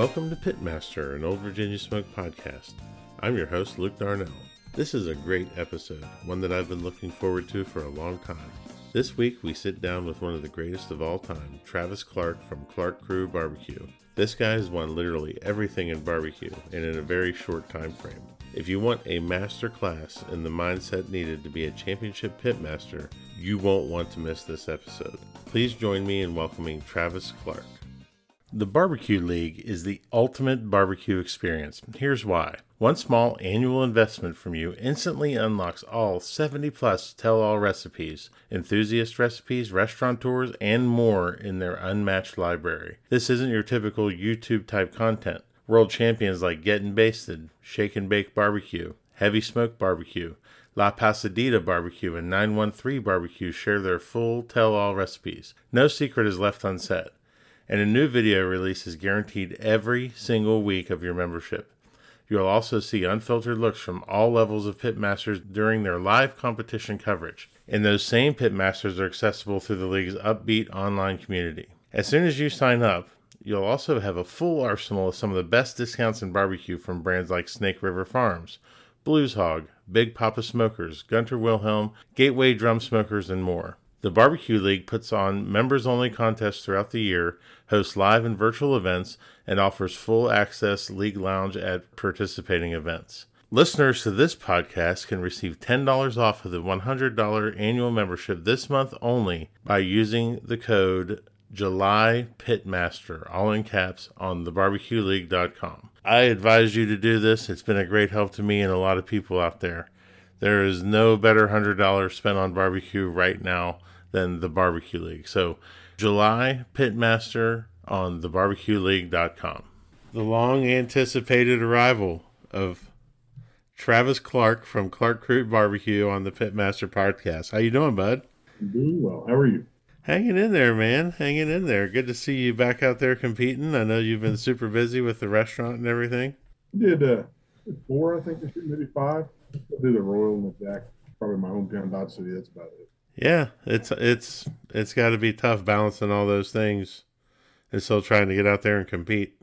Welcome to Pitmaster, an Old Virginia Smoke podcast. I'm your host, Luke Darnell. This is a great episode, one that I've been looking forward to for a long time. This week, we sit down with one of the greatest of all time, Travis Clark from Clark Crew Barbecue. This guy has won literally everything in barbecue and in a very short time frame. If you want a master class in the mindset needed to be a championship pitmaster, you won't want to miss this episode. Please join me in welcoming Travis Clark. The Barbecue League is the ultimate barbecue experience. Here's why. One small annual investment from you instantly unlocks all 70 plus tell all recipes, enthusiast recipes, restaurateurs, and more in their unmatched library. This isn't your typical YouTube type content. World champions like Getting Basted, Shake and Bake Barbecue, Heavy Smoke Barbecue, La Pasadita Barbecue, and 913 Barbecue share their full tell all recipes. No secret is left unsaid and a new video release is guaranteed every single week of your membership. You'll also see unfiltered looks from all levels of pitmasters during their live competition coverage. And those same pitmasters are accessible through the league's upbeat online community. As soon as you sign up, you'll also have a full arsenal of some of the best discounts in barbecue from brands like Snake River Farms, Blues Hog, Big Papa Smokers, Gunter Wilhelm, Gateway Drum Smokers, and more. The Barbecue League puts on members only contests throughout the year, hosts live and virtual events, and offers full access league lounge at participating events. Listeners to this podcast can receive $10 off of the $100 annual membership this month only by using the code July Pitmaster, all in caps, on thebarbecueleague.com. I advise you to do this. It's been a great help to me and a lot of people out there. There is no better $100 spent on barbecue right now than the Barbecue League. So, July Pitmaster on the thebarbecueleague.com. The long anticipated arrival of Travis Clark from Clark Crew Barbecue on the Pitmaster podcast. How you doing, bud? I'm doing well. How are you? Hanging in there, man. Hanging in there. Good to see you back out there competing. I know you've been super busy with the restaurant and everything. Did uh, four, I think, maybe five. I did the Royal and the Jack. Probably my hometown Dodge City. That's about it. Yeah, it's it's it's got to be tough balancing all those things and still trying to get out there and compete.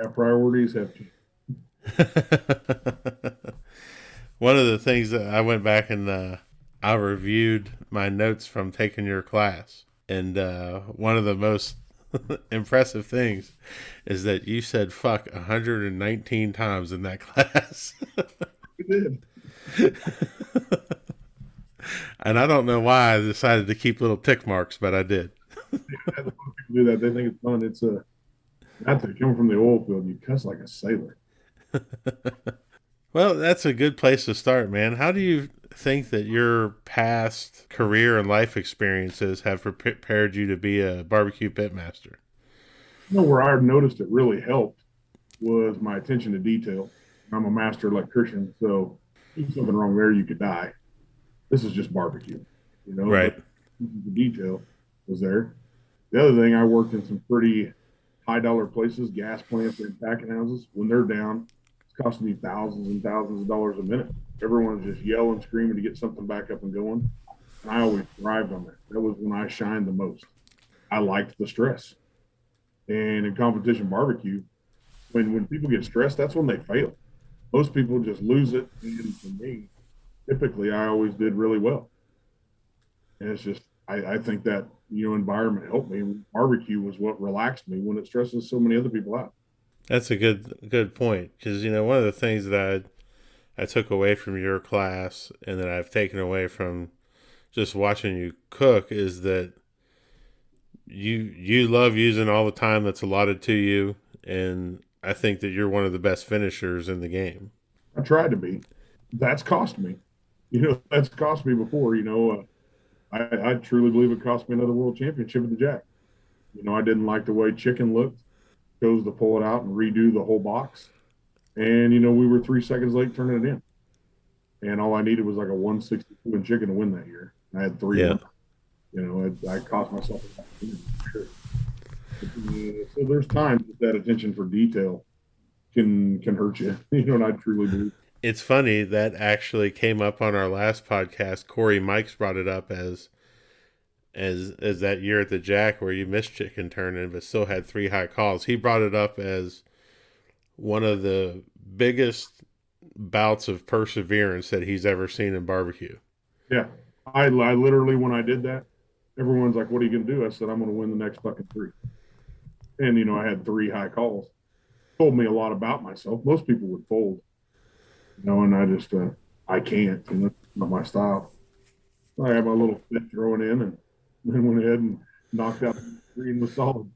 Yeah, priorities have to. One of the things that I went back and uh, I reviewed my notes from taking your class, and uh, one of the most impressive things is that you said "fuck" 119 times in that class. did. And I don't know why I decided to keep little tick marks, but I did. people do that. They think it's fun. It's a not to come from the oil field. You cuss like a sailor. well, that's a good place to start, man. How do you think that your past career and life experiences have prepared you to be a barbecue pitmaster? You know, where I noticed it really helped was my attention to detail. I'm a master electrician, so if something wrong there, you could die this is just barbecue, you know. Right. The detail was there. The other thing, I worked in some pretty high dollar places, gas plants and packing houses. When they're down, it's costing me thousands and thousands of dollars a minute. Everyone's just yelling, screaming to get something back up and going. And I always thrived on that. That was when I shined the most. I liked the stress. And in competition barbecue, when when people get stressed, that's when they fail. Most people just lose it. And for me, typically I always did really well. And it's just I, I think that you know environment helped me. Barbecue was what relaxed me when it stresses so many other people out. That's a good good point because you know one of the things that I, I took away from your class and that I've taken away from just watching you cook is that you you love using all the time that's allotted to you and I think that you're one of the best finishers in the game. I tried to be. That's cost me you know, that's cost me before. You know, uh, I, I truly believe it cost me another world championship at the Jack. You know, I didn't like the way chicken looked. Chose to pull it out and redo the whole box. And you know, we were three seconds late turning it in. And all I needed was like a 162 in chicken to win that year. I had three. Yeah. You know, I, I cost myself. Sure. So there's times that, that attention for detail can can hurt you. You know, and I truly believe it's funny that actually came up on our last podcast. Corey Mikes brought it up as as as that year at the Jack where you missed chicken turning but still had three high calls. He brought it up as one of the biggest bouts of perseverance that he's ever seen in barbecue. Yeah. I, I literally, when I did that, everyone's like, what are you going to do? I said, I'm going to win the next fucking three. And, you know, I had three high calls. Told me a lot about myself. Most people would fold, you know, and I just, uh, I can't, you know, not my style. I have my little fit throwing in and then went ahead and knocked out three in the solid.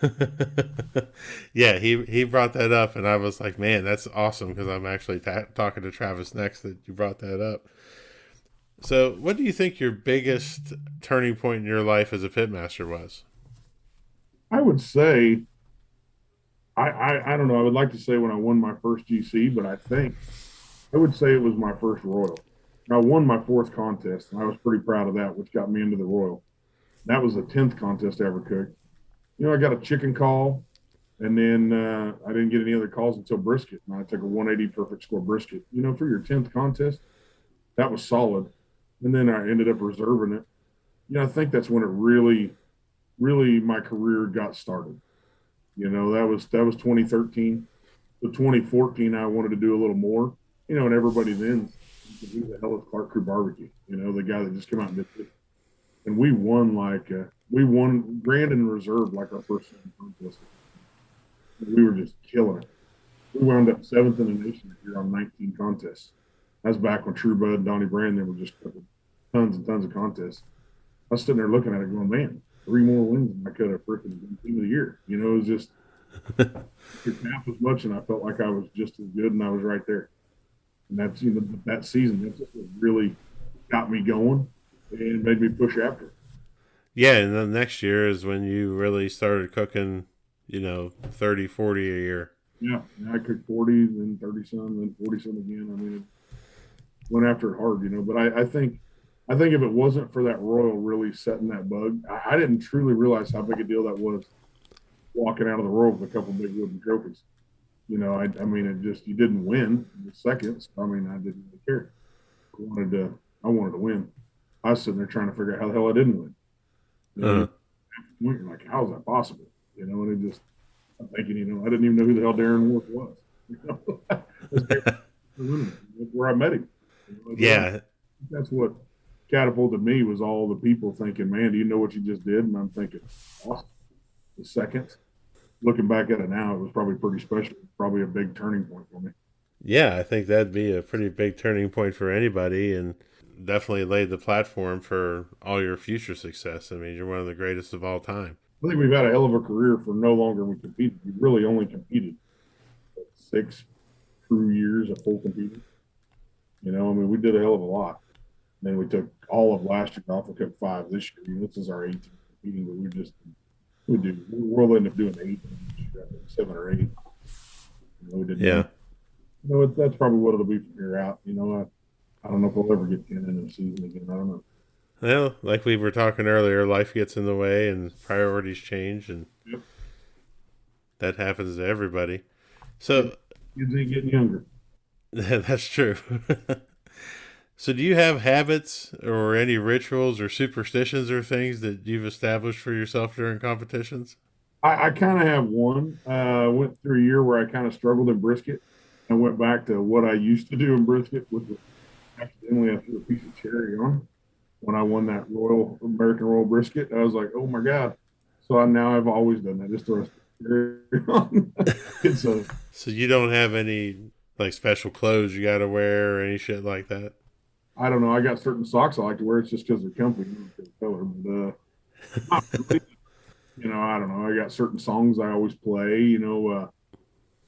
yeah, he he brought that up, and I was like, man, that's awesome because I'm actually ta- talking to Travis next that you brought that up. So, what do you think your biggest turning point in your life as a pitmaster was? I would say, I, I I don't know. I would like to say when I won my first GC, but I think I would say it was my first Royal. I won my fourth contest, and I was pretty proud of that, which got me into the Royal. That was the tenth contest I ever cooked. You know, I got a chicken call, and then uh, I didn't get any other calls until brisket, and I took a 180 perfect score brisket. You know, for your tenth contest, that was solid. And then I ended up reserving it. You know, I think that's when it really, really my career got started. You know, that was that was 2013. So 2014, I wanted to do a little more. You know, and everybody then who the hell is Clark Crew Barbecue? You know, the guy that just came out and did it. And we won like uh, we won grand and reserve like our first contest. We were just killing it. We wound up seventh in the nation here on 19 contests. That's back when True Bud Donnie Brand they were just tons and tons of contests. I was sitting there looking at it going, man, three more wins and I could have freaking team of the year. You know, it was just half as much and I felt like I was just as good and I was right there and that's you know that season that's what really got me going and made me push after. Yeah, and then next year is when you really started cooking, you know, 30, 40 a year. Yeah, I cooked 40, then 30 some, then 40 some again. I mean, it went after it hard, you know. But I, I think, I think if it wasn't for that Royal really setting that bug, I, I didn't truly realize how big a deal that was walking out of the Royal with a couple big wooden trophies you know, I, I mean, it just you didn't win the seconds. I mean, I didn't really care. I wanted to, I wanted to win. I was sitting there trying to figure out how the hell I didn't win. You know, uh-huh. like, how is that possible? You know, and it just, I'm thinking, you know, I didn't even know who the hell Darren Wolf was. You know, where I met him. You know, yeah, that's what catapulted me was all the people thinking, "Man, do you know what you just did?" And I'm thinking, awesome. The second looking back at it now, it was probably pretty special. Probably a big turning point for me. Yeah, I think that'd be a pretty big turning point for anybody, and definitely laid the platform for all your future success. I mean, you're one of the greatest of all time. I think we've had a hell of a career for no longer we competed. We really only competed six true years of full competing. You know, I mean, we did a hell of a lot. Then we took all of last year off. We took five this year. This is our 18th meeting, but we just we do. We'll end up doing eight, seven or eight. You know, we did yeah. You know, that's probably what it'll be from here out. You know, I, I don't know if we'll ever get ten in the season again. I don't know. Well, like we were talking earlier, life gets in the way and priorities change, and yep. that happens to everybody. So kids ain't getting younger. that's true. So, do you have habits or any rituals or superstitions or things that you've established for yourself during competitions? I, I kind of have one. I uh, went through a year where I kind of struggled in brisket. and went back to what I used to do in brisket, which was accidentally I threw a piece of cherry on when I won that Royal American Royal brisket. I was like, oh my god! So I, now I've always done that. Just throw a cherry on. a, so you don't have any like special clothes you got to wear or any shit like that. I don't know. I got certain socks I like to wear. It's just because they're comfy. Color, but, uh, you know, I don't know. I got certain songs I always play. You know, uh,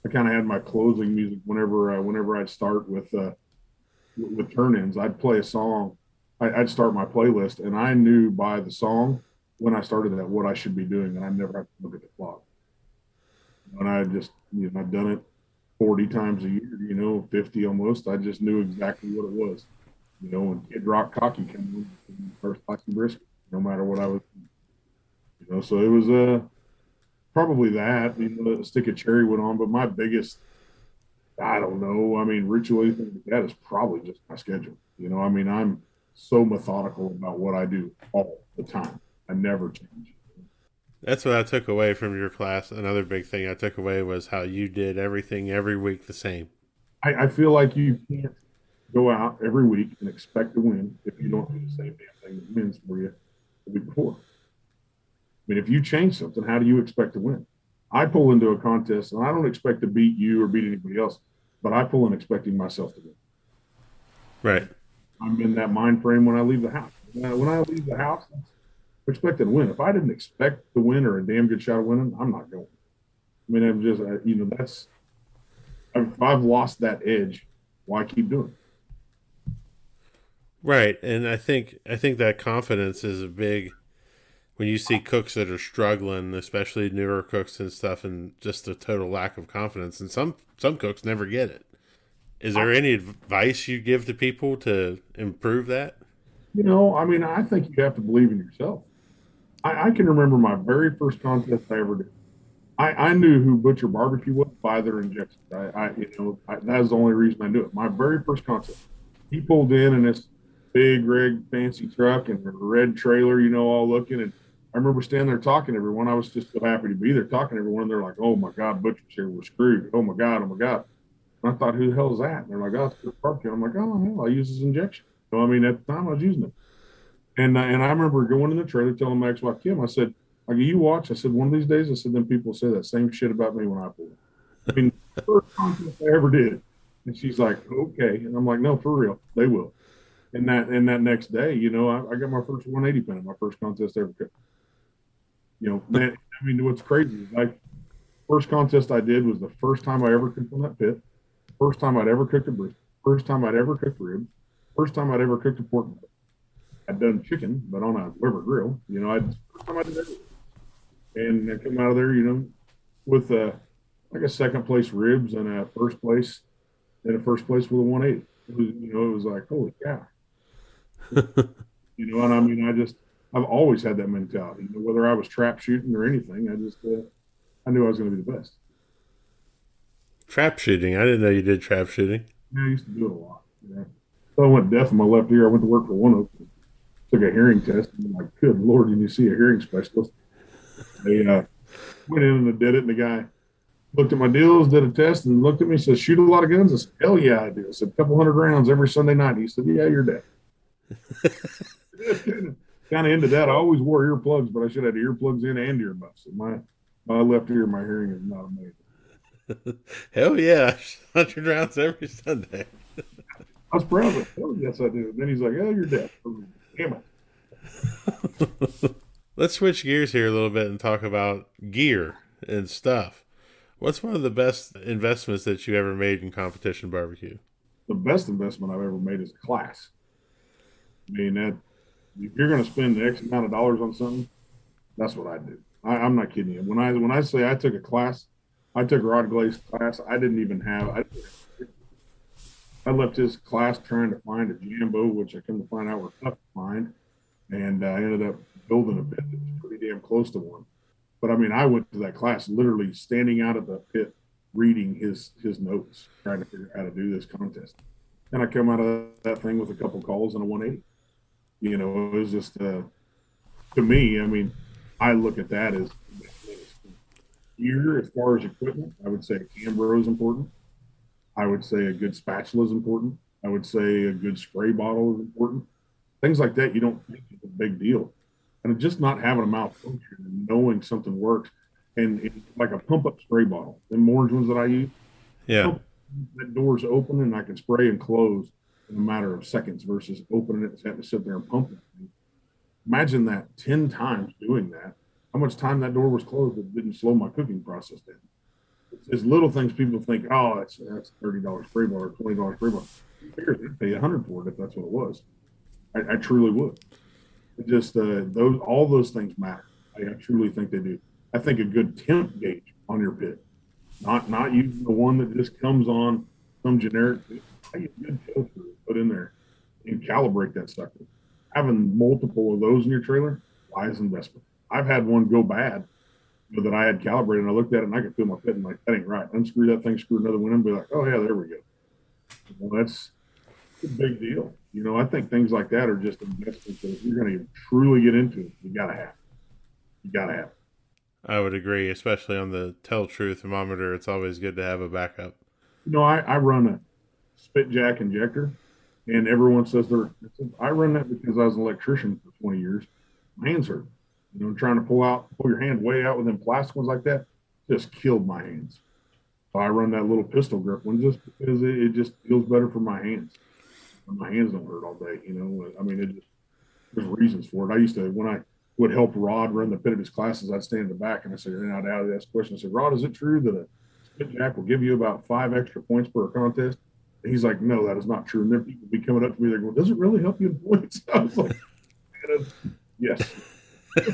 I kind of had my closing music whenever uh, whenever I'd start with uh, with turn-ins. I'd play a song. I, would start my playlist, and I knew by the song when I started that what I should be doing, and I never have to look at the clock. And I just, you know, I've done it 40 times a year, you know, 50 almost. I just knew exactly what it was you know, when Kid Rock Cocky came in first and brisket, no matter what I was, you know, so it was uh, probably that, you know, the stick of cherry went on, but my biggest, I don't know, I mean, ritual, anything like that is probably just my schedule. You know, I mean, I'm so methodical about what I do all the time. I never change. That's what I took away from your class. Another big thing I took away was how you did everything every week the same. I, I feel like you can't go out every week and expect to win if you don't do the same damn thing that wins for you the week before. I mean, if you change something, how do you expect to win? I pull into a contest and I don't expect to beat you or beat anybody else, but I pull in expecting myself to win. Right. I'm in that mind frame when I leave the house. When I, leave the house, I'm expecting to win. If I didn't expect to win or a damn good shot of winning, I'm not going. I mean, I'm just, you know, that's, I've, I've lost that edge. Why keep doing it? Right. And I think, I think that confidence is a big, when you see cooks that are struggling, especially newer cooks and stuff, and just a total lack of confidence, and some, some cooks never get it. Is there any advice you give to people to improve that? You know, I mean, I think you have to believe in yourself. I, I can remember my very first contest I ever did. I, I knew who Butcher Barbecue was by their injections. I, I you know, I, that was the only reason I knew it. My very first contest, he pulled in and this big rig, fancy truck and red trailer, you know, all looking. And I remember standing there talking to everyone. I was just so happy to be there talking to everyone. They're like, "Oh my God, Butcher's here. We're screwed. Oh my God. Oh my God." And I thought, who the hell is that? And they're like, oh, it's Chris. I'm like, oh, hell, I use his injection. So, I mean, at the time I was using it. And, uh, and I remember going in the trailer telling my ex-wife, Kim, I said, like, you watch. I said, one of these days, I said, then people say that same shit about me when I pull. I mean, first contest I ever did. And she's like, okay. And I'm like, no, for real. They will. And that, and that next day, you know, I, I got my first 180 pin in my first contest ever. You know, man, I mean, what's crazy is like, first contest I did was the first time I ever cooked on that pit. First time I'd ever cooked a brisket. First time I'd ever cooked ribs. First time I'd ever cooked a pork. I'd done chicken, but on a Weber grill. You know, I'd first time I did everything. And I come out of there, you know, with a like a second place ribs and a first place and a first place with a 180. It was, you know, it was like, holy cow. you know, and I mean, I just, I've always had that mentality. You know, whether I was trap shooting or anything, I just, uh, I knew I was going to be the best. Trap shooting. I didn't know you did trap shooting. Yeah, I used to do it a lot. Yeah. So I went deaf in my left ear. I went to work for one of them. Took a hearing test. And I'm like, good lord, did you see a hearing specialist? They uh, went in and did it. And the guy looked at my deals, did a test, and looked at me and said, shoot a lot of guns? I said, hell yeah, I do. I said, a couple hundred rounds every Sunday night. He said, yeah, you're deaf. kind of into that. I always wore earplugs, but I should have had earplugs in and earbuds. So my, my left ear, my hearing is not amazing. Hell yeah, hundred rounds every Sunday. I was proud of it. Oh, yes, I do. then he's like, "Oh, you're deaf." Damn it. Let's switch gears here a little bit and talk about gear and stuff. What's one of the best investments that you ever made in competition barbecue? The best investment I've ever made is a class. I mean, that if you're going to spend X amount of dollars on something, that's what I do. I, I'm not kidding you. When I when I say I took a class, I took Rod Gray's class. I didn't even have. I, I left his class trying to find a jambo, which I come to find out were tough to find, and I ended up building a pit pretty damn close to one. But I mean, I went to that class literally standing out of the pit, reading his his notes, trying to figure out how to do this contest. And I come out of that thing with a couple calls and a 180. You know, it was just uh, to me. I mean, I look at that as gear as far as equipment, I would say a Cambro is important. I would say a good spatula is important. I would say a good spray bottle is important. Things like that you don't think is a big deal. And just not having a malfunction and knowing something works. And it's like a pump up spray bottle, the orange ones that I use. Yeah. That door's open and I can spray and close in a matter of seconds versus opening it and having to sit there and pump it. Imagine that 10 times doing that how much time that door was closed it didn't slow my cooking process down. It's, little things people think, oh, that's that's thirty dollars spray bar or twenty dollars spray bar. I'd pay a hundred for it if that's what it was. I, I truly would. It just uh, those all those things matter. I, I truly think they do. I think a good temp gauge on your pit, not not using the one that just comes on some generic. I good filter put in there and calibrate that sucker. Having multiple of those in your trailer, wise investment. I've had one go bad you know, that I had calibrated and I looked at it and I could feel my pit and like, that ain't right. Unscrew that thing, screw another one and be like, oh yeah, there we go. Well, that's a big deal. You know, I think things like that are just investments that if you're going to truly get into it, you got to have. You got to have. I would agree, especially on the Tel-Tru thermometer. It's always good to have a backup. You know, I, I run a SpitJack injector, and everyone says they're. I run that because I was an electrician for 20 years. My hands hurt. You know, trying to pull out, pull your hand way out with them plastic ones like that, just killed my hands. So I run that little pistol grip one just because it, it just feels better for my hands. My hands don't hurt all day. You know, I mean, it just there's reasons for it. I used to when I would help Rod run the pit of his classes, I'd stand in the back and I said, and I'd ask questions. I said, Rod, is it true that a SpitJack will give you about five extra points per contest? And he's like, no, that is not true. And then people be coming up to me, they're going, does it really help you in points? I was like, yes.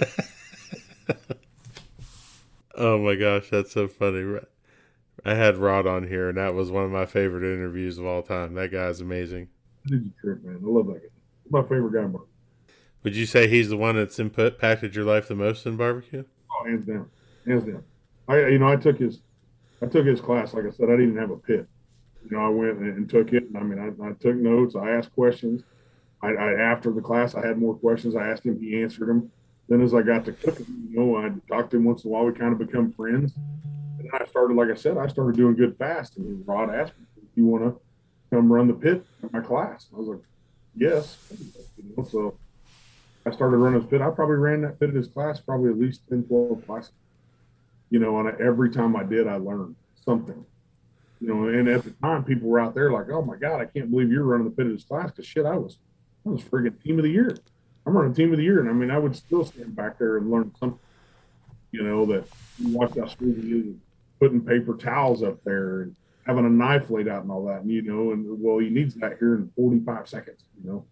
oh my gosh, that's so funny. I had Rod on here, and that was one of my favorite interviews of all time. That guy's amazing. Did trip, man? I love that guy. My favorite guy barbecue. Would you say he's the one that's impacted your life the most in barbecue? Oh, hands down, hands down. I, you know, I took his, I took his class. Like I said, I didn't even have a pit. You know, I went and took it. I mean, I, I took notes. I asked questions. I, I, after the class, I had more questions. I asked him. He answered them. Then as I got to cooking, you know, I talked to him once in a while. We kind of become friends. And I started, like I said, I started doing good fast. And Rod asked me, "Do you want to come run the pit at my class?" I was like, "Yes." You know, so I started running his pit. I probably ran that pit at his class probably at least 10, 12 classes. You know, and every time I did, I learned something. You know, and at the time, people were out there like, "Oh my God, I can't believe you're running the pit of this class." Because shit, I was, I was friggin' team of the year. I'm running team of the year, and I mean, I would still stand back there and learn something. You know, that you watch how he is, putting paper towels up there and having a knife laid out and all that. And you know, and well, he needs that here in 45 seconds. You know,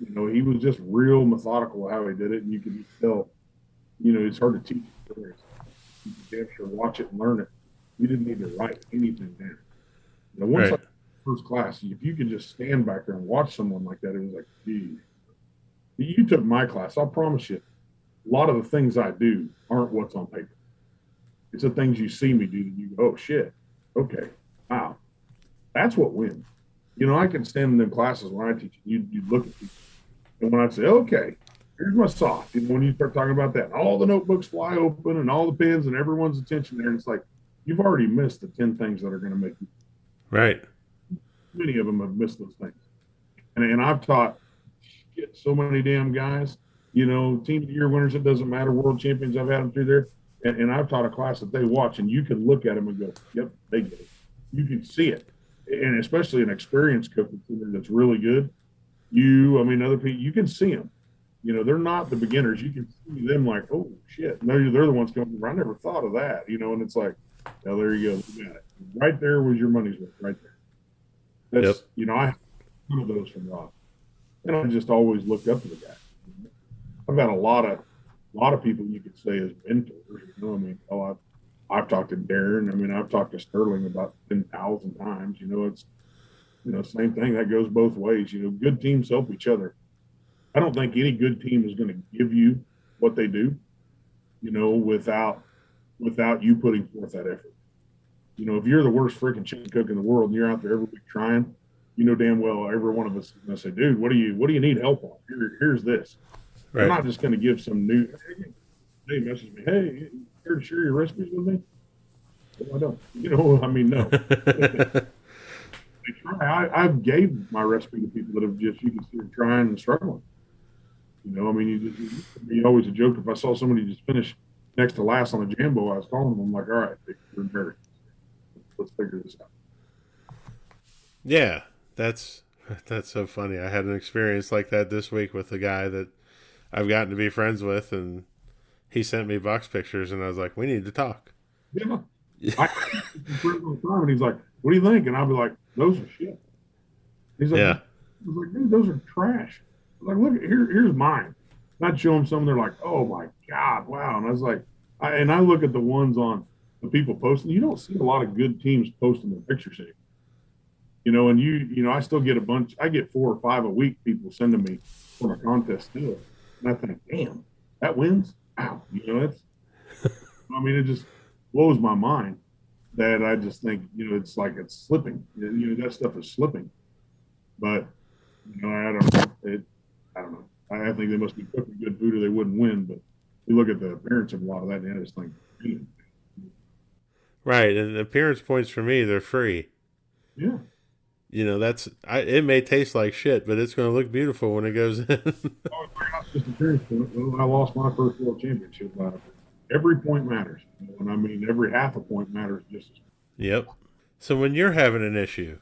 you know, he was just real methodical how he did it, and you could tell. You know, it's hard to teach damn sure watch it and learn it. You didn't need to write anything down. You know, once right. first class, if you could just stand back there and watch someone like that, it was like, geez. You took my class. I'll promise you, a lot of the things I do aren't what's on paper. It's the things you see me do that you go, oh shit, okay, wow, that's what wins. You know, I can stand in them classes when I teach. You you look at people and when I say, okay, here's my soft, and when you start talking about that, all the notebooks fly open and all the pens and everyone's attention there, and it's like, you've already missed the 10 things that are going to make you. Right. Many of them have missed those things. And, and I've taught shit, so many damn guys, you know, team of the year winners, it doesn't matter, world champions, I've had them through there. And, and I've taught a class that they watch and you can look at them and go, yep, they get it. You can see it. And especially an experienced coach that's really good, you, I mean, other people, you can see them. You know, they're not the beginners. You can see them like, oh shit, no, they're the ones coming. I never thought of that. You know, and it's like, oh, there you go, you got it. Right there was your money's worth, right there. That's, yep. you know, I have one of those from Rob, and I just always looked up to the guy. I've got a lot of, a lot of people you could say as mentors. You know, I mean, oh, I've, I've talked to Darren. I mean, I've talked to Sterling about ten thousand times. You know, it's you know, same thing that goes both ways. You know, good teams help each other. I don't think any good team is going to give you what they do, you know, without without you putting forth that effort. You know, if you're the worst freaking chicken cook in the world and you're out there every week trying, you know damn well every one of us is going to say, "Dude, what do you what do you need help on? Here, here's this." Right. I'm not just going to give some new. Hey, message me. Hey, here to share your recipes with me? No, I don't. You know, I mean, no. try. I, I gave my recipe to people that have just you can see trying and struggling. You know, I mean, you just you always a joke if I saw somebody just finish next to last on the jambo, I was calling them. I'm like, all right, we're embarrassed. Let's figure this out. Yeah, that's that's so funny. I had an experience like that this week with a guy that I've gotten to be friends with, and he sent me box pictures, and I was like, we need to talk. Yeah. I, and he's like, what do you think? And I'll be like, those are shit. He's like, yeah. I was like, dude, those are trash. like, look, here, here's mine. I'd show them some, they're like, oh my God, wow. And I was like, I, and I look at the ones on the people posting, you don't see a lot of good teams posting their pictures anymore. You know, and you, you know, I still get a bunch, I get four or five a week people sending me from a contest still. And I think, damn, that wins. Wow. You know, it's, I mean, it just blows my mind that I just think you know it's like it's slipping. You know that stuff is slipping. But you know I don't. It, I don't know. I think they must be cooking good food or they wouldn't win. But you look at the appearance of a lot of that, and I just think, right. And appearance points for me, they're free. Yeah. You know, that's I, it may taste like shit, but it's going to look beautiful when it goes in. oh, just appearance point. I lost my first world championship. Every point matters, and I mean every half a point matters just. Yep. So when you're having an issue,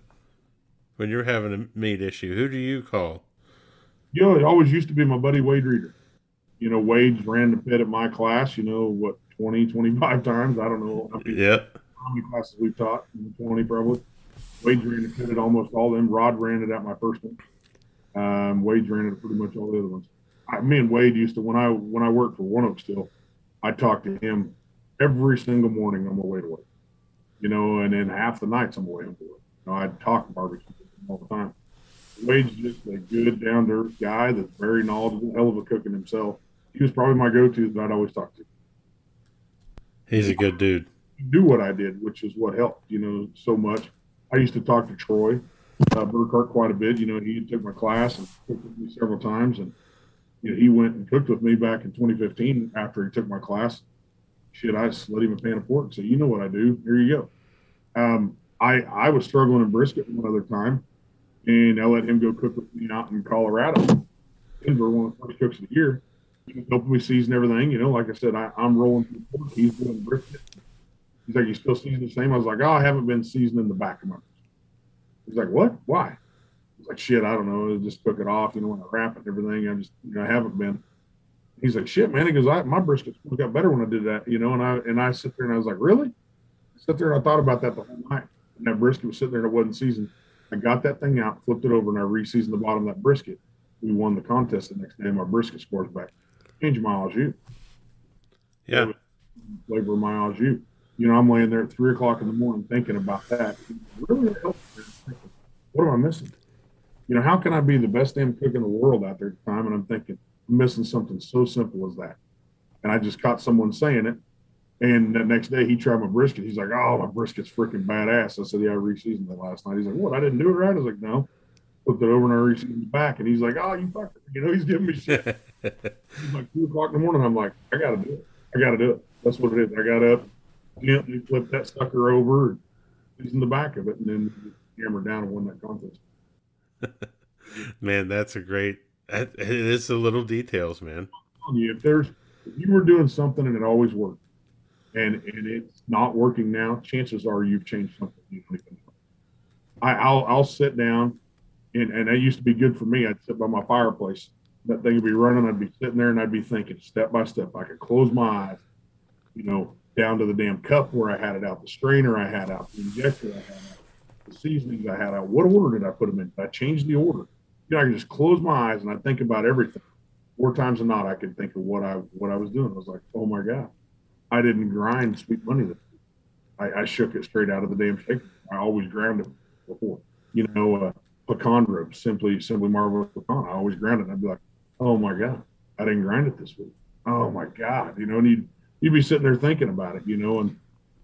when you're having a meat issue, who do you call? You know, it always used to be my buddy Wade Reeder. You know, Wade's ran the pit at my class, you know, what, 20, 25 times? I don't know. How many, yep. How many classes we've taught? 20 probably. Wade's ran the pit at almost all of them. Rod ran it at my first one. Um, Wade's ran it at pretty much all the other ones. I, me and Wade used to, when I when I worked for ONEOK still, I talked to him every single morning on my way to work. You know, and then half the nights on my way home to work. You know, I'd talk barbecue all the time. Wade's just a good, down to earth guy that's very knowledgeable, hell of a cook in himself. He was probably my go to that I'd always talk to. He's a good dude. Do what I did, which is what helped, you know, so much. I used to talk to Troy uh, Burkhart quite a bit. You know, he took my class and cooked with me several times. And, you know, he went and cooked with me back in 2015 after he took my class. Shit, I let him a pan of pork and said, you know what I do. Here you go. Um, I, I was struggling in brisket one other time and I let him go cook with me out in Colorado. Denver, one of the first cooks of the year. He helping me season everything. You know, like I said, I, am rolling through pork. He's doing brisket. He's like, you still season the same? I was like, oh, I haven't been seasoning the back of my. He's like, what? Why? Was like, shit, I don't know. I just cook it off. You know, when I wrap it and everything, I just, you know, I haven't been. He's like, shit, man. He goes, I, my brisket got better when I did that, you know. And I and I sit there and I was like, really? I sit there and I thought about that the whole night. And that brisket was sitting there and it wasn't seasoned. I got that thing out, flipped it over, and I reseasoned the bottom of that brisket. We won the contest the next day. My brisket scores back. Change miles you. Yeah. Flavor miles you. You know, I'm laying there at three o'clock in the morning thinking about that. Really What am I missing? You know, how can I be the best damn cook in the world out there at the time? And I'm thinking, I'm missing something so simple as that. And I just caught someone saying it. And the next day he tried my brisket. He's like, Oh, my brisket's freaking badass. I said, Yeah, I reseasoned it last night. He's like, What? I didn't do it right? I was like, No. Flipped it over and I reseasoned it back. And he's like, Oh, you fucker. You know, he's giving me shit. he's like two o'clock in the morning. I'm like, I gotta do it. I gotta do it. That's what it is. I got up, gently flipped that sucker over, using the back of it, and then hammered down and won that contest. man, that's a great. It is the little details, man. If there's if you were doing something and it always worked, and and it's not working now, chances are you've changed something. You don't even know. I, I'll I'll sit down, and and that used to be good for me. I'd sit by my fireplace. That thing would be running. I'd be sitting there and I'd be thinking step by step. I could close my eyes, you know, down to the damn cup where I had it out, the strainer I had out, the injector I had out, the seasonings I had out. What order did I put them in? Did I change the order? You know, I can just close my eyes and I think about everything. More times than not, I could think of what I what I was doing. I was like, oh my god, I didn't grind sweet money. I, I shook it straight out of the damn shaker. I always ground it before. You know, uh, pecan ribs, simply simply marvelous pecan. I always ground it. I'd be like, oh my god, I didn't grind it this week. Oh my god, you know, and you'd you'd be sitting there thinking about it, you know, and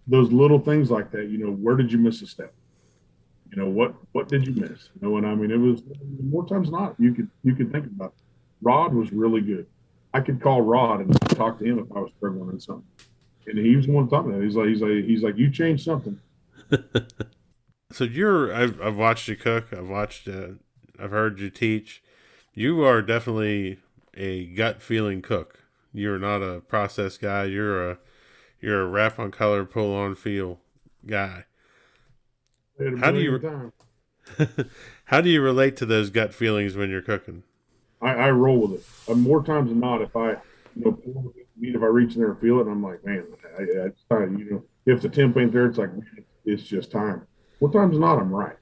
those little things like that, you know, where did you miss a step? You know, what what did you miss? You know, and I mean it was more times than not, you could you could think about it. Rod was really good. I could call Rod and talk to him if I was struggling in something. And he was the one talking. He's like, he's like, he's like, you changed something. so you're, I've, I've watched you cook. I've watched, uh, I've heard you teach. You are definitely a gut feeling cook. You're not a process guy. You're a, you're a wrap on color, pull on feel guy. How do you, how do you relate to those gut feelings when you're cooking? I, I roll with it. Uh, more times than not, if I, you know, meat, if I reach in there and feel it, and I'm like, man, I, I, time. You know, if the temp ain't there, it's like, it's just time. What times not, I'm right.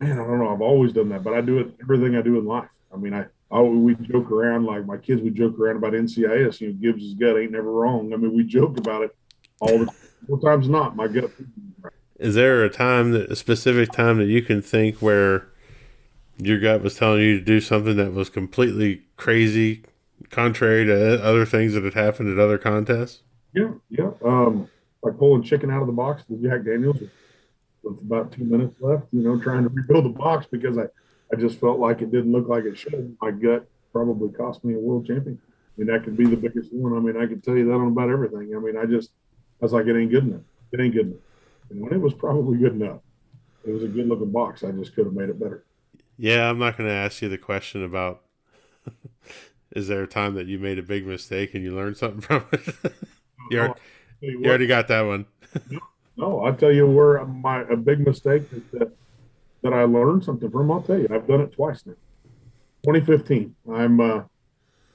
Man, I don't know. I've always done that, but I do it everything I do in life. I mean, I, I we joke around like my kids. We joke around about NCIS. You know, Gibbs' gut ain't never wrong. I mean, we joke about it all the more times not. My gut. Is there a time that a specific time that you can think where your gut was telling you to do something that was completely crazy, contrary to other things that had happened at other contests? Yeah, yeah. Um, like pulling chicken out of the box with Jack Daniels with about two minutes left, you know, trying to rebuild the box because I, I just felt like it didn't look like it should. My gut probably cost me a world champion. mean, that could be the biggest one. I mean, I could tell you that on about everything. I mean, I just, I was like, it ain't good enough. It ain't good enough. And when it was probably good enough, it was a good looking box. I just could have made it better. Yeah, I'm not going to ask you the question about is there a time that you made a big mistake and you learned something from it? you, already, you, you already got that one. no, I'll tell you where my a big mistake that that I learned something from. I'll tell you, I've done it twice now. 2015, I'm uh,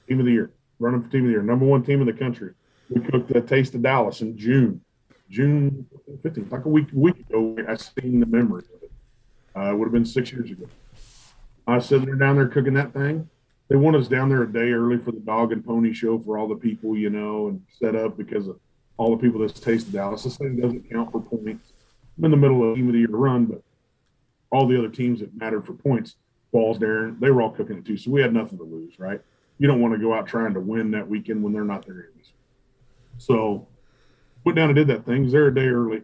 team of the year, running for team of the year, number one team in the country. We cooked the Taste of Dallas in June, June 15th, like a week week ago. I seen the memory of it. Uh, it would have been six years ago. I was sitting there down there cooking that thing. They want us down there a day early for the dog and pony show for all the people, you know, and set up because of all the people that's tasted Dallas. This thing doesn't count for points. I'm in the middle of team of the year run, but all the other teams that mattered for points, Balls, Darren, they were all cooking it too. So we had nothing to lose, right? You don't want to go out trying to win that weekend when they're not there. So went down and did that thing. Was there a day early.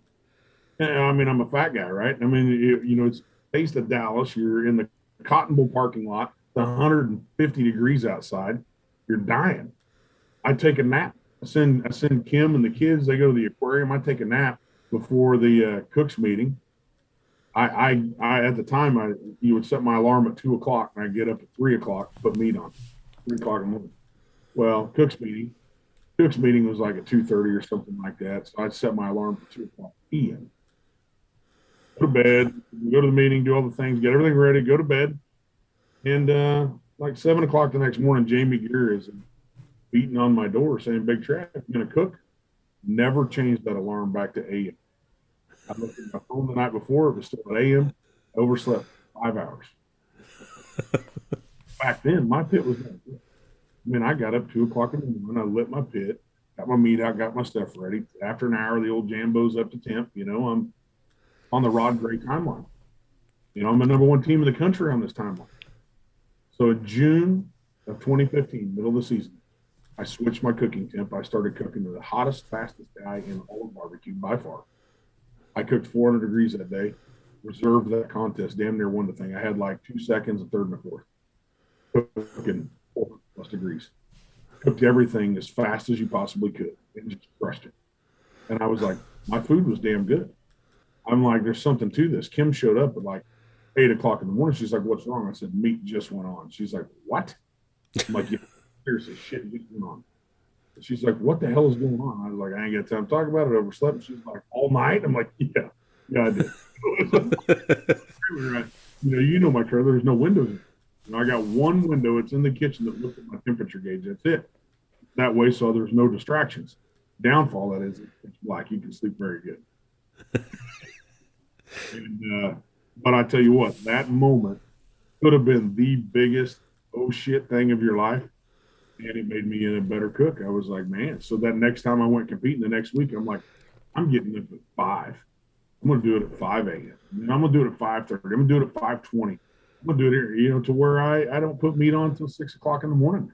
I mean, I'm a fat guy, right? I mean, you know, it's taste of Dallas. You're in the Cotton Bowl parking lot. It's 150 degrees outside. You're dying. I take a nap. I send I send Kim and the kids. They go to the aquarium. I take a nap before the uh, cooks meeting. I, I I at the time I you would set my alarm at two o'clock and I get up at three o'clock put meat on three o'clock in the morning. Well, cooks meeting, cooks meeting was like at two thirty or something like that. So I'd set my alarm for two o'clock p.m go to bed, go to the meeting, do all the things, get everything ready, go to bed. And uh, like seven o'clock the next morning, Jamie Geer is beating on my door saying, Big Trav, you gonna cook? Never changed that alarm back to AM. I looked at my phone the night before, it was still at AM, overslept five hours. back then, my pit was. I mean, I got up two o'clock in the morning, I lit my pit, got my meat out, got my stuff ready. After an hour, the old Jambo's up to temp. You know, I'm on the Rod Gray timeline. You know, I'm the number one team in the country on this timeline. So June of 2015, middle of the season, I switched my cooking temp. I started cooking to the hottest, fastest guy in all of barbecue by far. I cooked 400 degrees that day, reserved that contest, damn near won the thing. I had like two seconds, a third, and a fourth. Cooking 400 plus degrees. Cooked everything as fast as you possibly could and just crushed it. And I was like, my food was damn good. I'm like, there's something to this. Kim showed up at like eight o'clock in the morning. She's like, what's wrong? I said, meat just went on. She's like, what? I'm like, yeah, seriously, shit just went on. She's like, what the hell is going on? I was like, I ain't got time to talk about it. Overslept. She's like, all night. I'm like, yeah, yeah, I did. you know, you know my trailer. There's no windows. You know, I got one window. It's in the kitchen that looks at my temperature gauge. That's it. That way, so there's no distractions. Downfall that is, it's black. You can sleep very good. And, uh, but I tell you what, that moment could have been the biggest oh shit thing of your life. And it made me a better cook. I was like, man. So that next time I went competing the next week, I'm like, I'm getting up at five. I'm gonna do it at 5 a.m. I'm gonna do it at 5:30. I'm gonna do it at 5:20. I'm gonna do it here, you know, to where I I don't put meat on until six o'clock in the morning.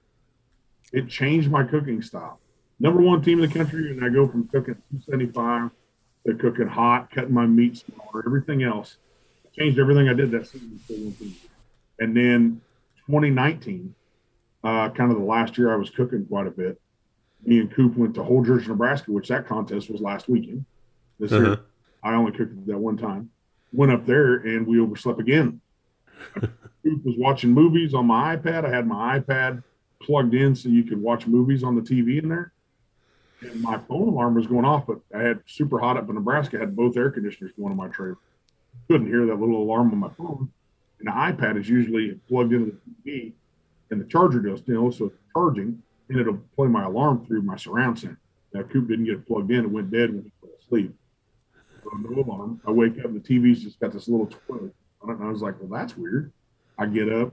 It changed my cooking style. Number one team in the country, and I go from cooking 275 to cooking hot, cutting my meat smaller, everything else. Changed everything I did that season. And then 2019, uh, kind of the last year I was cooking quite a bit. Me and Coop went to Whole Holdrege, Nebraska, which that contest was last weekend. This uh-huh. year, I only cooked that one time. Went up there and we overslept again. Coop was watching movies on my iPad. I had my iPad plugged in so you could watch movies on the TV in there and my phone alarm was going off, but I had super hot up in Nebraska, I had both air conditioners going on my trailer. Couldn't hear that little alarm on my phone. And the iPad is usually plugged into the TV and the charger goes, you know, so it's charging and it'll play my alarm through my surround sound. Now Coop didn't get it plugged in, it went dead when he fell asleep. So no alarm. I wake up the TV's just got this little twirl on it. And I was like, well, that's weird. I get up,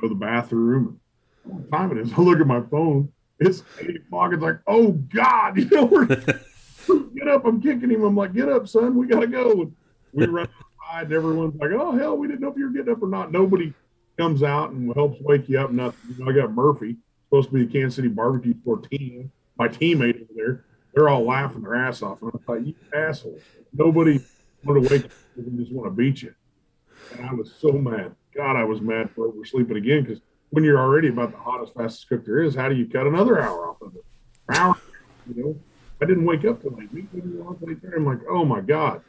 go to the bathroom. What time it is? I look at my phone it's eight o'clock. It's like, oh God, you know, we're get up. I'm kicking him. I'm like, get up, son. We gotta go. And we run outside, and everyone's like, oh hell, we didn't know if you were getting up or not. Nobody comes out and helps wake you up. Nothing. You know, I got Murphy, supposed to be the Kansas City barbecue 14, my teammate over there. They're all laughing their ass off. And I thought, you assholes. Nobody wanted to wake up and just want to beat you. And I was so mad. God, I was mad for oversleeping again because when you're already about the hottest, fastest cook there is, how do you cut another hour off of it? Hour, you know. I didn't wake up till like I'm like, oh my god.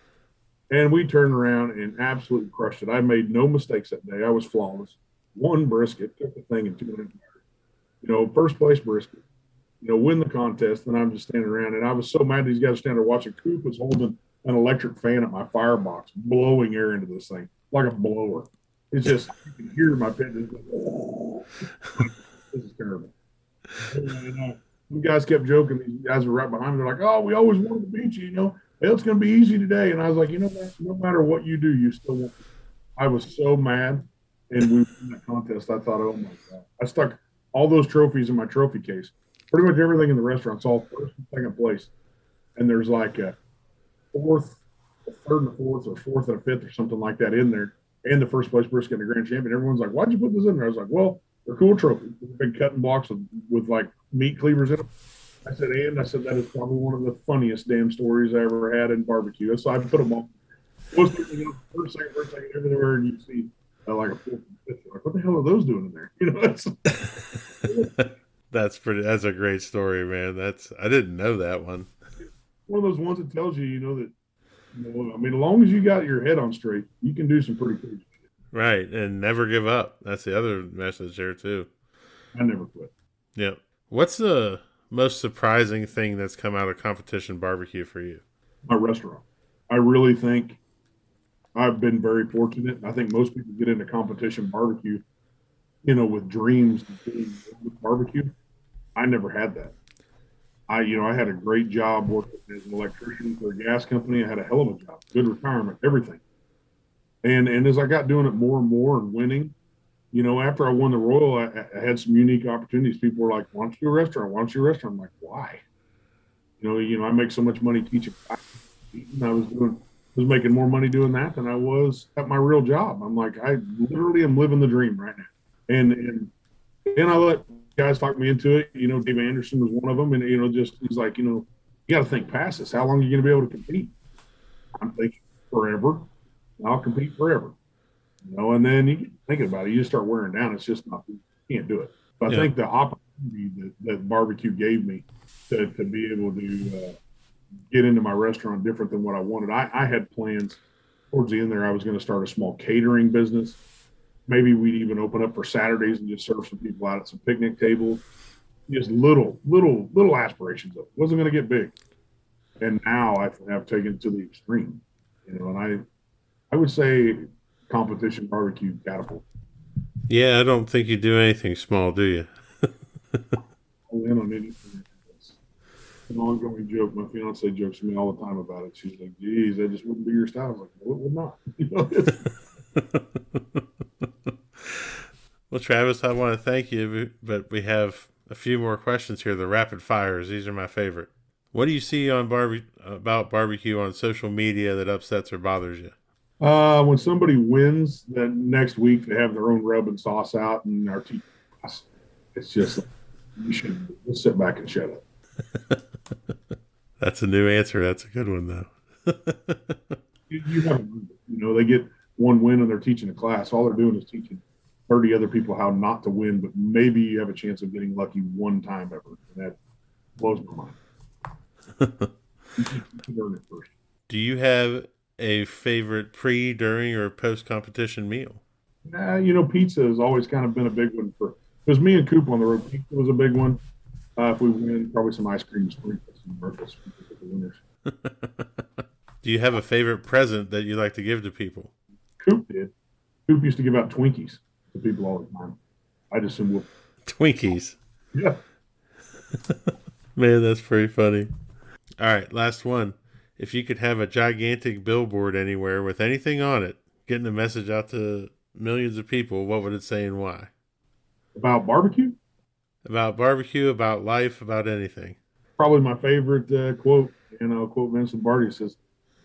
And we turned around and absolutely crushed it. I made no mistakes that day. I was flawless. One brisket, took the thing in two minutes. You know, first place brisket. You know, win the contest. And I'm just standing around, and I was so mad these guys standing there watching. Coop was holding an electric fan at my firebox, blowing air into this thing like a blower. It's just you can hear my pit. this is terrible. And, uh, you guys kept joking. These guys were right behind me. They're like, "Oh, we always wanted to beat you. You know, it's going to be easy today." And I was like, "You know, no matter what you do, you still want." I was so mad, and we won that contest. I thought, "Oh my god!" I stuck all those trophies in my trophy case. Pretty much everything in the restaurant's all first and second place, and there's like a fourth, a third and a fourth, or fourth and a fifth, or something like that in there, and the first place brisket and the grand champion. Everyone's like, "Why'd you put this in there?" I was like, "Well." They're cool trophies. Big cutting blocks with, with like meat cleavers in them. I said, and I said that is probably one of the funniest damn stories I ever had in barbecue. So I put them on. Most people, you know, first second, first second, everywhere, and you see uh, like a fourth Like, what the hell are those doing in there? You know, that's that's pretty. That's a great story, man. That's I didn't know that one. One of those ones that tells you, you know, that. You know, I mean, as long as you got your head on straight, you can do some pretty cool shit. Right, and never give up. That's the other message there too. I never quit. Yep. What's the most surprising thing that's come out of competition barbecue for you? My restaurant. I really think I've been very fortunate. I think most people get into competition barbecue, you know, with dreams with barbecue. I never had that. I, you know, I had a great job working as an electrician for a gas company. I had a hell of a job, good retirement, everything. And and as I got doing it more and more and winning, you know, after I won the Royal, I, I, had some unique opportunities. People were like, "Why don't you do a restaurant? Why don't you do a restaurant?" I'm like, "Why?" You know, you know, I make so much money teaching. I was doing, was making more money doing that than I was at my real job. I'm like, I literally am living the dream right now. And and and I let guys talk me into it. You know, Dave Anderson was one of them, and you know, just he's like, you know, you got to think past this. How long are you going to be able to compete? I'm thinking forever. I'll compete forever. You know, and then you think about it, you just start wearing down. It's just not, you can't do it. But yeah. I think the opportunity that, that barbecue gave me to, to be able to uh, get into my restaurant different than what I wanted. I, I had plans towards the end there. I was going to start a small catering business. Maybe we'd even open up for Saturdays and just serve some people out at some picnic tables. Just little, little, little aspirations of it. Wasn't going to get big. And now I have taken it to the extreme. You know, and I I would say competition barbecue catapult. Yeah, I don't think you do anything small, do you? In on anything. It's an ongoing joke. My fiance jokes to me all the time about it. She's like, "Geez, that just wouldn't be your style." I was like, "No, it would not." You know, well, Travis, I want to thank you, but we have a few more questions here. The rapid fires; these are my favorite. What do you see on barbe- about barbecue on social media that upsets or bothers you? Uh, when somebody wins, then next week they have their own rub and sauce out, and our team, it's just you should just sit back and shut up. That's a new answer. That's a good one though. you, you have, you know, they get one win and they're teaching a class. All they're doing is teaching 30 other people how not to win, but maybe you have a chance of getting lucky one time ever. And that blows my mind. Do you have a favorite pre, during, or post competition meal? Nah, you know, pizza has always kind of been a big one for because me and Coop on the road. Pizza was a big one. Uh, if we win, probably some ice cream, sprinkles, and Merkles for the winners. Do you have a favorite present that you like to give to people? Coop did. Coop used to give out Twinkies to people all the time. I just assume we'll... Twinkies. Yeah. Man, that's pretty funny. All right, last one if you could have a gigantic billboard anywhere with anything on it, getting the message out to millions of people, what would it say and why? About barbecue? About barbecue, about life, about anything. Probably my favorite uh, quote, and I'll quote Vincent Lombardi says,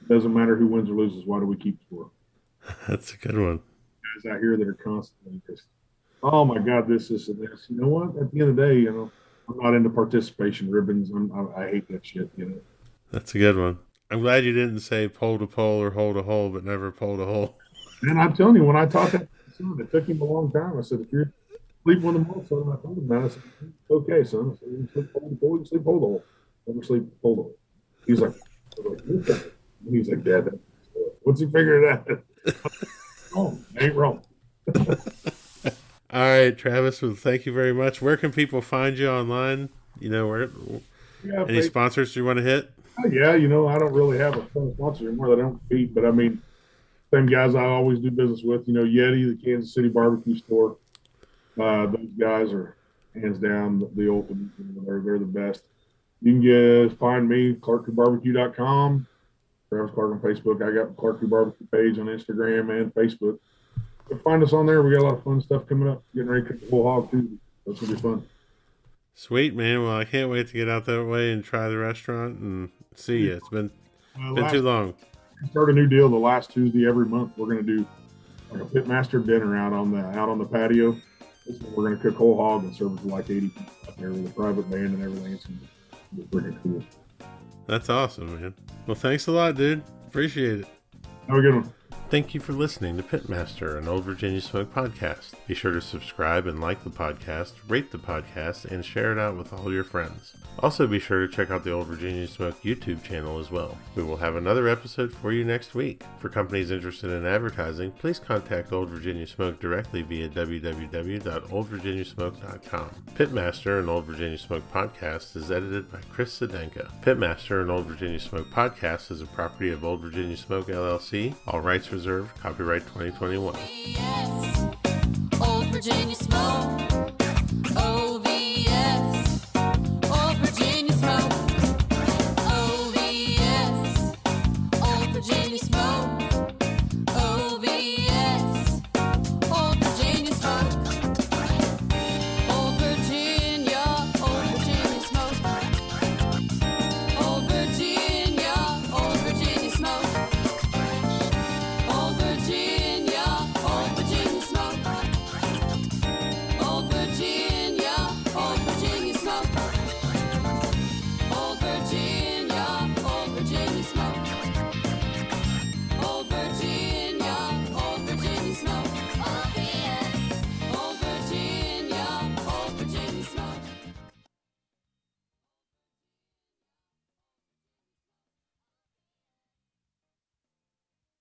doesn't matter who wins or loses, why do we keep score? That's a good one. Guys out here that are constantly just, oh my God, this, this, and this. You know what? At the end of the day, you know, I'm not into participation ribbons. I'm, I, I hate that shit, you know. That's a good one. I'm glad you didn't say pole to pole or hole to hole, but never pole to hole. And I'm telling you, when I taught that, it took him a long time. I said, if you're sleep on the mall, son. I told him that. I said, okay, son. I said, you sleep hold the pole, you sleep hold the hole. Never sleep hold the hole. He was like, like. He was like, Dad, that- what's he figuring it out? oh, ain't wrong. All right, Travis. Well, thank you very much. Where can people find you online? You know, where Yeah, any they- sponsors you want to hit? Yeah, you know, I don't really have a sponsors anymore that I don't compete, but I mean, same guys I always do business with. You know, Yeti, the Kansas City barbecue store. Uh, those guys are hands down the, the ultimate. They're they're the best. You can get find me clarkbarbecue.com. Travis Clark on Facebook. I got Clark Barbecue page on Instagram and Facebook. Find us on there. We got a lot of fun stuff coming up. Getting ready to cook the whole hog too. That's gonna be fun. Sweet man. Well, I can't wait to get out that way and try the restaurant and see you. It's been Uh, been last- too long. start a new deal the last Tuesday every month. We're going to do like a pitmaster dinner out on the out on the patio. We're going to cook whole hog and serve it to like 80 people out there with a private band and everything. It's going to be freaking cool. That's awesome, man. Well, thanks a lot, dude. Appreciate it. Have a good one. Thank you for listening to Pitmaster, an Old Virginia Smoke podcast. Be sure to subscribe and like the podcast, rate the podcast, and share it out with all your friends. Also, be sure to check out the Old Virginia Smoke YouTube channel as well. We will have another episode for you next week. For companies interested in advertising, please contact Old Virginia Smoke directly via www.oldvirginiasmoke.com. Pitmaster, an Old Virginia Smoke podcast, is edited by Chris Sedenka. Pitmaster, an Old Virginia Smoke podcast, is a property of Old Virginia Smoke LLC. All rights reserved. Copyright 2021. Yes.